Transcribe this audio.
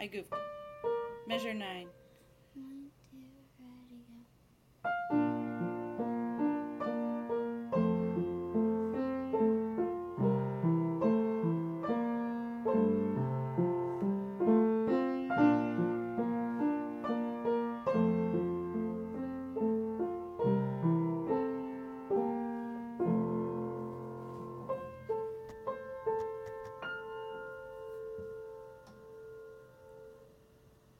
I goofed. Measure 9.